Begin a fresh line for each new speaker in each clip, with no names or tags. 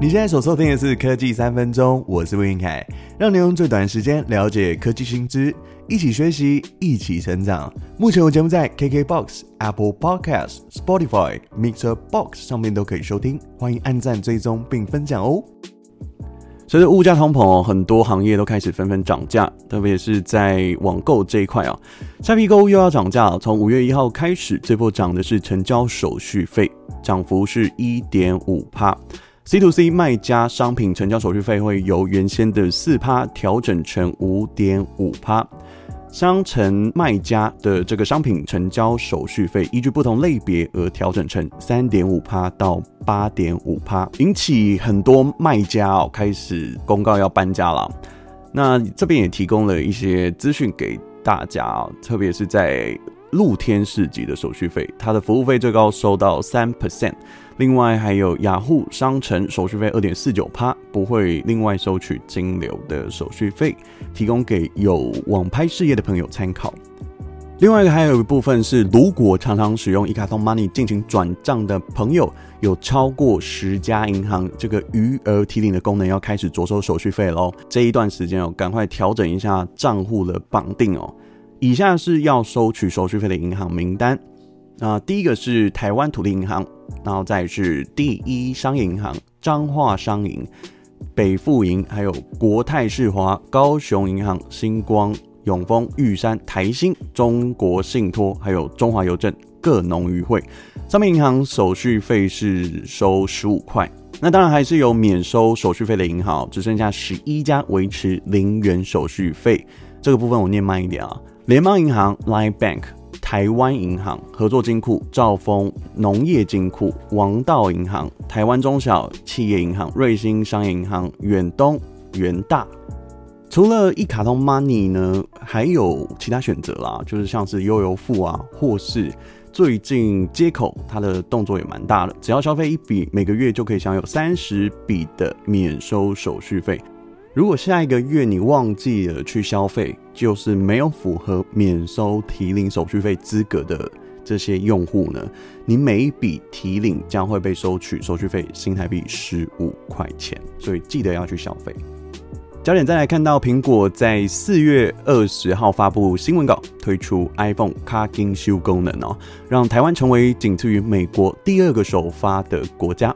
你现在所收听的是科技三分钟，我是魏云凯，让你用最短时间了解科技新知，一起学习，一起成长。目前我节目在 KKBOX、Apple Podcast、Spotify、Mixer Box 上面都可以收听，欢迎按赞、追踪并分享哦。随着物价通膨，很多行业都开始纷纷涨价，特别是在网购这一块啊，虾皮购物又要涨价了。从五月一号开始，这波涨的是成交手续费，涨幅是一点五趴。C to C 卖家商品成交手续费会由原先的四趴调整成五点五趴，商城卖家的这个商品成交手续费依据不同类别而调整成三点五趴到八点五趴，引起很多卖家哦开始公告要搬家了。那这边也提供了一些资讯给大家，特别是在露天市集的手续费，它的服务费最高收到三 percent。另外还有雅虎商城手续费二点四九趴，不会另外收取金流的手续费，提供给有网拍事业的朋友参考。另外一个还有一部分是，如果常常使用一卡通 Money 进行转账的朋友，有超过十家银行，这个余额提领的功能要开始着手手续费喽。这一段时间哦，赶快调整一下账户的绑定哦。以下是要收取手续费的银行名单。啊第一个是台湾土地银行，然后再是第一商业银行、彰化商银、北富银，还有国泰世华、高雄银行、新光、永丰、玉山、台新、中国信托，还有中华邮政各农渔会。上面银行手续费是收十五块。那当然还是有免收手续费的银行，只剩下十一家维持零元手续费。这个部分我念慢一点啊，联邦银行、Line Bank。台湾银行、合作金库、兆丰农业金库、王道银行、台湾中小企业银行、瑞兴商业银行、远东、元大。除了一卡通 Money 呢，还有其他选择啦，就是像是悠游付啊，或是最近街口它的动作也蛮大的，只要消费一笔，每个月就可以享有三十笔的免收手续费。如果下一个月你忘记了去消费，就是没有符合免收提领手续费资格的这些用户呢，你每一笔提领将会被收取手续费新台币十五块钱，所以记得要去消费。焦点再来看到苹果在四月二十号发布新闻稿，推出 iPhone Caring 修功能哦，让台湾成为仅次于美国第二个首发的国家。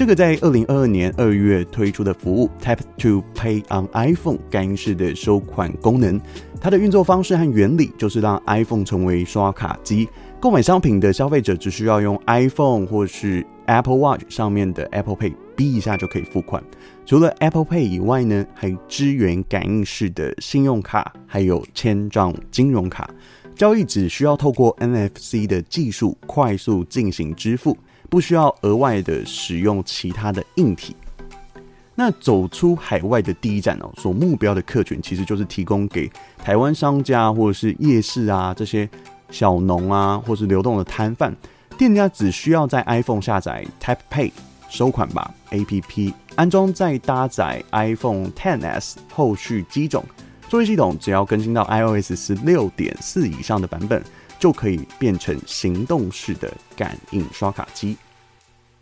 这个在二零二二年二月推出的服务 Tap to Pay on iPhone 感应式的收款功能，它的运作方式和原理就是让 iPhone 成为刷卡机，购买商品的消费者只需要用 iPhone 或是 Apple Watch 上面的 Apple Pay 逼一下就可以付款。除了 Apple Pay 以外呢，还支援感应式的信用卡，还有签帐金融卡，交易只需要透过 NFC 的技术快速进行支付。不需要额外的使用其他的硬体。那走出海外的第一站哦，所目标的客群其实就是提供给台湾商家或者是夜市啊这些小农啊，或是流动的摊贩，店家只需要在 iPhone 下载 Tap Pay 收款吧 APP，安装再搭载 iPhone XS 后续机种，作业系统只要更新到 iOS 十六点四以上的版本。就可以变成行动式的感应刷卡机。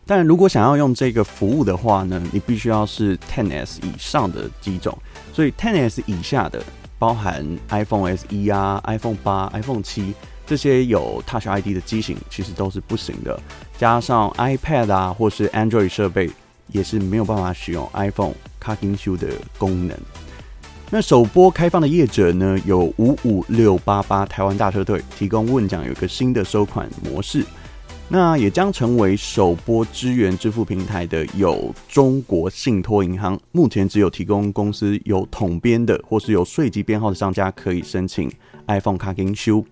但如果想要用这个服务的话呢，你必须要是 XS 以上的机种。所以 XS 以下的，包含 iPhone SE 啊、iPhone 八、iPhone 七这些有 Touch ID 的机型，其实都是不行的。加上 iPad 啊，或是 Android 设备，也是没有办法使用 iPhone 卡金修的功能。那首波开放的业者呢，有五五六八八台湾大车队提供问奖，有一个新的收款模式。那也将成为首波支援支付平台的有中国信托银行，目前只有提供公司有统编的或是有税籍编号的商家可以申请 iPhone 卡金修。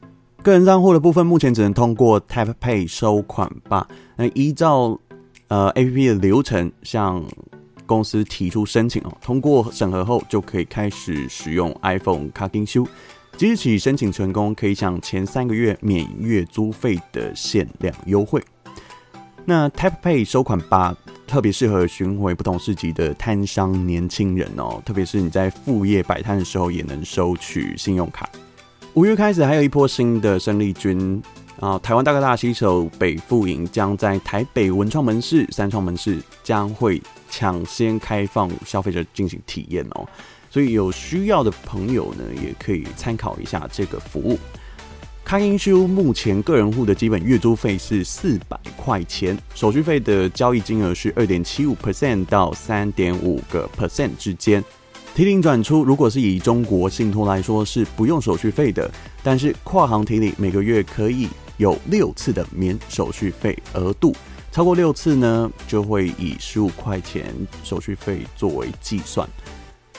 个人账户的部分目前只能通过 Tap Pay 收款吧。那依照呃 APP 的流程，像。公司提出申请哦，通过审核后就可以开始使用 iPhone 卡金修。即日起申请成功，可以享前三个月免月租费的限量优惠。那 Tap Pay 收款吧，特别适合巡回不同市集的摊商年轻人哦，特别是你在副业摆摊的时候也能收取信用卡。五月开始还有一波新的生力军啊，台湾大哥大携手北富银将在台北文创门市、三创门市将会。
抢先开放消费者进行体验哦。所以有需要的朋友呢，也可以参考一下这个服务。开英修目前个人户的基本月租费是四百块钱，手续费的交易金额是二点七五 percent 到三点五个 percent 之间。提领转出，如果是以中国信托来说是不用手续费的，但是跨行提领每个月可以有六次的免手续费额度，超过六次呢，就会以十五块钱手续费作为计算。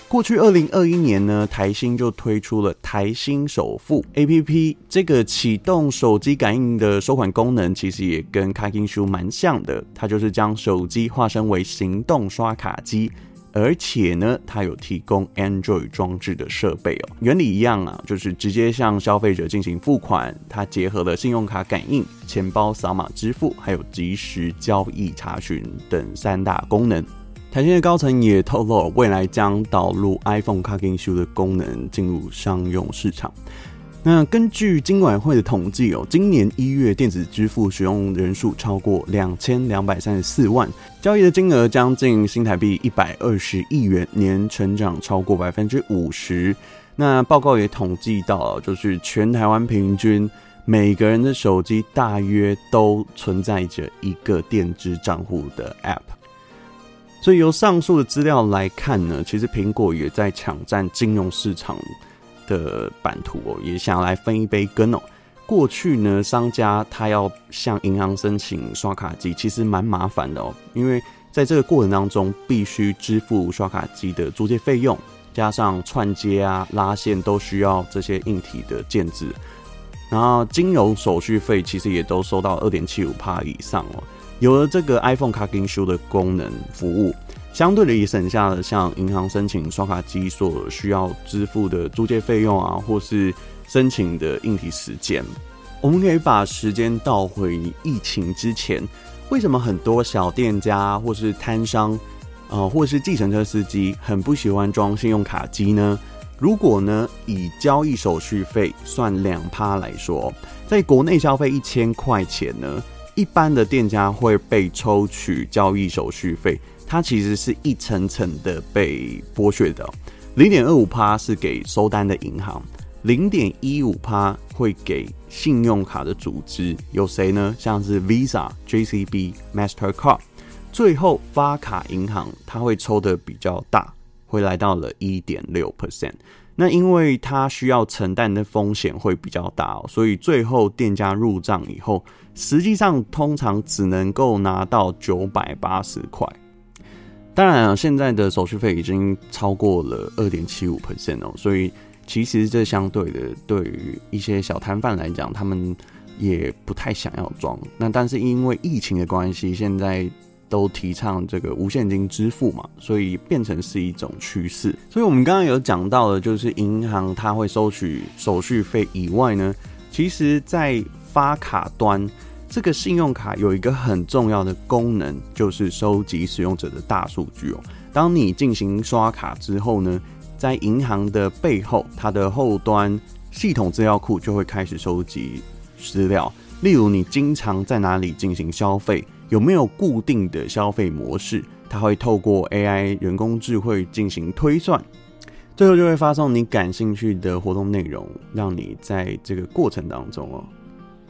过去二零二一年呢，台新就推出了台新首付 APP，这个启动手机感应的收款功能，其实也跟 CarKingShoe 蛮像的，它就是将手机化身为行动刷卡机。而且呢，它有提供 Android 装置的设备哦，原理一样啊，就是直接向消费者进行付款。它结合了信用卡感应、钱包扫码支付，还有即时交易查询等三大功能。台新的高层也透露，未来将导入 iPhone Cashier 的功能进入商用市场。那根据金管会的统计哦，今年一月电子支付使用人数超过两千两百三十四万，交易的金额将近新台币一百二十亿元，年成长超过百分之五十。那报告也统计到，就是全台湾平均每个人的手机大约都存在着一个电子账户的 App。所以由上述的资料来看呢，其实苹果也在抢占金融市场。的版图哦，也想来分一杯羹哦。过去呢，商家他要向银行申请刷卡机，其实蛮麻烦的哦，因为在这个过程当中，必须支付刷卡机的租借费用，加上串接啊、拉线都需要这些硬体的建置，然后金融手续费其实也都收到二点七五帕以上哦。有了这个 iPhone 卡金收的功能服务。相对的也省下了向银行申请刷卡机所需要支付的租借费用啊，或是申请的应提时间。我们可以把时间倒回疫情之前，为什么很多小店家或是摊商，啊、呃，或是计程车司机很不喜欢装信用卡机呢？如果呢，以交易手续费算两趴来说，在国内消费一千块钱呢，一般的店家会被抽取交易手续费。它其实是一层层的被剥削的，零点二五趴是给收单的银行，零点一五趴会给信用卡的组织，有谁呢？像是 Visa、JCB、Mastercard，最后发卡银行它会抽的比较大，会来到了一点六 percent。那因为它需要承担的风险会比较大，所以最后店家入账以后，实际上通常只能够拿到九百八十块。当然啊，现在的手续费已经超过了二点七五 percent 哦，所以其实这相对的，对于一些小摊贩来讲，他们也不太想要装。那但是因为疫情的关系，现在都提倡这个无现金支付嘛，所以变成是一种趋势。所以我们刚刚有讲到的，就是银行它会收取手续费以外呢，其实在发卡端。这个信用卡有一个很重要的功能，就是收集使用者的大数据哦。当你进行刷卡之后呢，在银行的背后，它的后端系统资料库就会开始收集资料。例如，你经常在哪里进行消费，有没有固定的消费模式，它会透过 AI 人工智慧进行推算，最后就会发送你感兴趣的活动内容，让你在这个过程当中哦。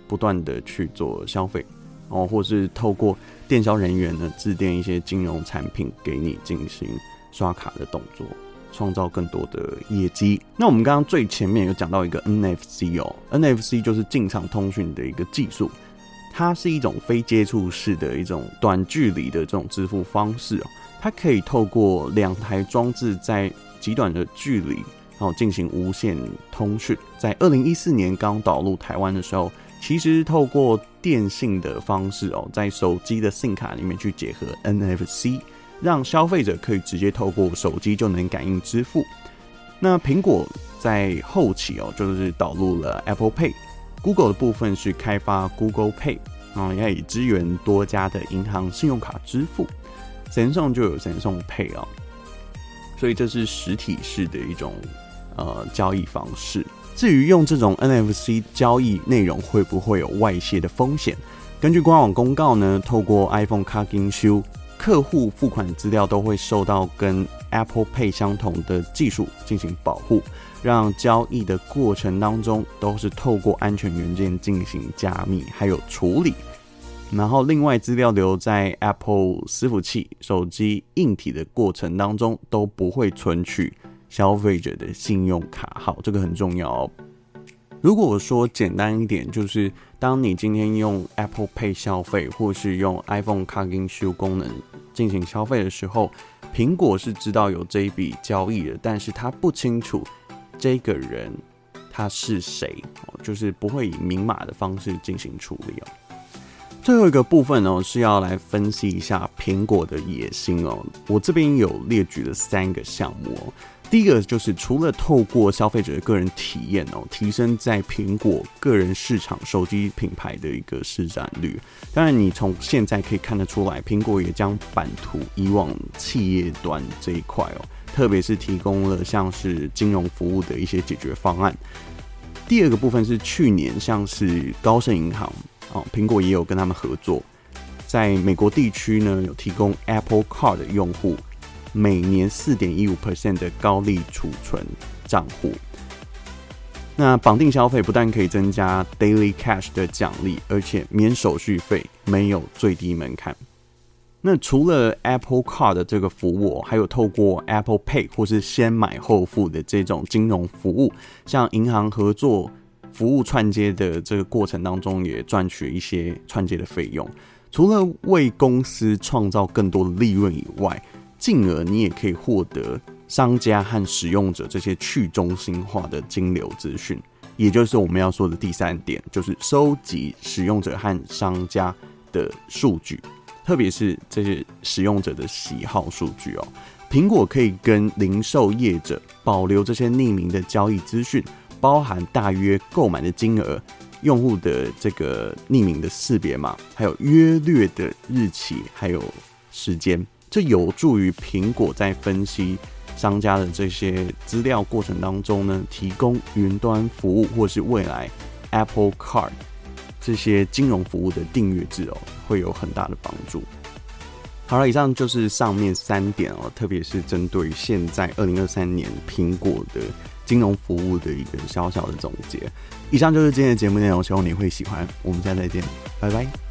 不断的去做消费，哦，或是透过电销人员呢，致电一些金融产品给你进行刷卡的动作，创造更多的业绩。那我们刚刚最前面有讲到一个 NFC 哦，NFC 就是近场通讯的一个技术，它是一种非接触式的一种短距离的这种支付方式哦，它可以透过两台装置在极短的距离，然后进行无线通讯。在二零一四年刚导入台湾的时候。其实透过电信的方式哦，在手机的 SIM 卡里面去结合 NFC，让消费者可以直接透过手机就能感应支付。那苹果在后期哦，就是导入了 Apple Pay，Google 的部分是开发 Google Pay，啊，要以支援多家的银行信用卡支付。Samsung 就有 Samsung Pay 哦，所以这是实体式的一种呃交易方式。至于用这种 NFC 交易内容会不会有外泄的风险？根据官网公告呢，透过 iPhone 卡 in 修客户付款资料都会受到跟 Apple Pay 相同的技术进行保护，让交易的过程当中都是透过安全元件进行加密还有处理。然后，另外资料留在 Apple 伺服器、手机硬体的过程当中都不会存取消费者的信用卡号，这个很重要哦。如果我说简单一点，就是当你今天用 Apple Pay 消费，或是用 iPhone Kagishu 功能进行消费的时候，苹果是知道有这一笔交易的，但是他不清楚这个人他是谁，就是不会以明码的方式进行处理哦。最后一个部分呢，是要来分析一下苹果的野心哦。我这边有列举了三个项目哦。第一个就是除了透过消费者的个人体验哦，提升在苹果个人市场手机品牌的一个市占率。当然，你从现在可以看得出来，苹果也将版图移往企业端这一块哦，特别是提供了像是金融服务的一些解决方案。第二个部分是去年像是高盛银行。哦，苹果也有跟他们合作，在美国地区呢，有提供 Apple Card 的用户每年四点一五 percent 的高利储存账户。那绑定消费不但可以增加 Daily Cash 的奖励，而且免手续费，没有最低门槛。那除了 Apple Card 的这个服务，还有透过 Apple Pay 或是先买后付的这种金融服务，像银行合作。服务串接的这个过程当中，也赚取一些串接的费用。除了为公司创造更多的利润以外，进而你也可以获得商家和使用者这些去中心化的金流资讯，也就是我们要说的第三点，就是收集使用者和商家的数据，特别是这些使用者的喜好数据哦。苹果可以跟零售业者保留这些匿名的交易资讯。包含大约购买的金额、用户的这个匿名的识别码，还有约略的日期，还有时间，这有助于苹果在分析商家的这些资料过程当中呢，提供云端服务，或是未来 Apple Card 这些金融服务的订阅制哦，会有很大的帮助。好了，以上就是上面三点哦，特别是针对现在二零二三年苹果的。金融服务的一个小小的总结。以上就是今天的节目内容，希望你会喜欢。我们下次再见，拜拜。